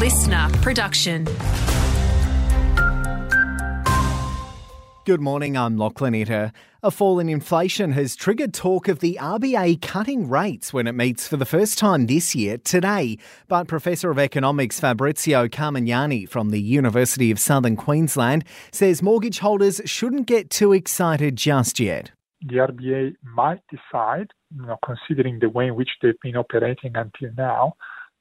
LiSTNR production. Good morning, I'm Lachlan Itter. A fall in inflation has triggered talk of the RBA cutting rates when it meets for the first time this year today. But Professor of Economics Fabrizio Carmignani from the University of Southern Queensland says mortgage holders shouldn't get too excited just yet. The RBA might decide, you know, considering the way in which they've been operating until now,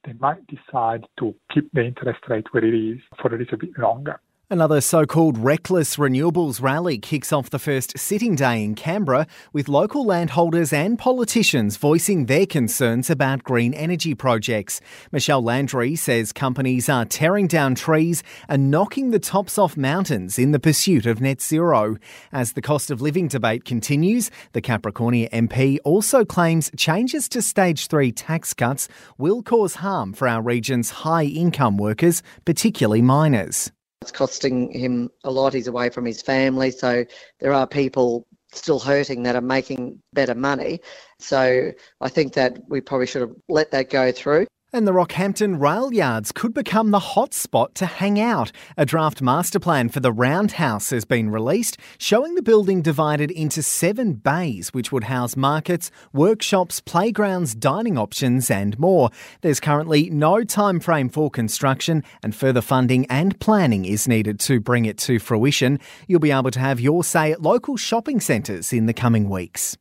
they might decide to keep the interest rate where it is for a little bit longer. Another so called reckless renewables rally kicks off the first sitting day in Canberra, with local landholders and politicians voicing their concerns about green energy projects. Michelle Landry says companies are tearing down trees and knocking the tops off mountains in the pursuit of net zero. As the cost of living debate continues, the Capricornia MP also claims changes to stage three tax cuts will cause harm for our region's high income workers, particularly miners. It's costing him a lot. He's away from his family. So there are people still hurting that are making better money. So I think that we probably should have let that go through. And the Rockhampton rail yards could become the hot spot to hang out. A draft master plan for the roundhouse has been released, showing the building divided into seven bays, which would house markets, workshops, playgrounds, dining options, and more. There's currently no time frame for construction, and further funding and planning is needed to bring it to fruition. You'll be able to have your say at local shopping centres in the coming weeks.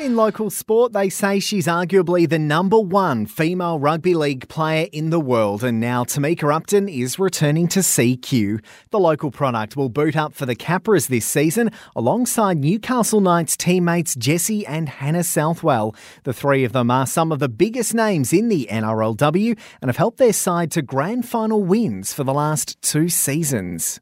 In local sport, they say she's arguably the number one female rugby league player in the world, and now Tamika Upton is returning to CQ. The local product will boot up for the Capras this season alongside Newcastle Knights teammates Jesse and Hannah Southwell. The three of them are some of the biggest names in the NRLW and have helped their side to grand final wins for the last two seasons.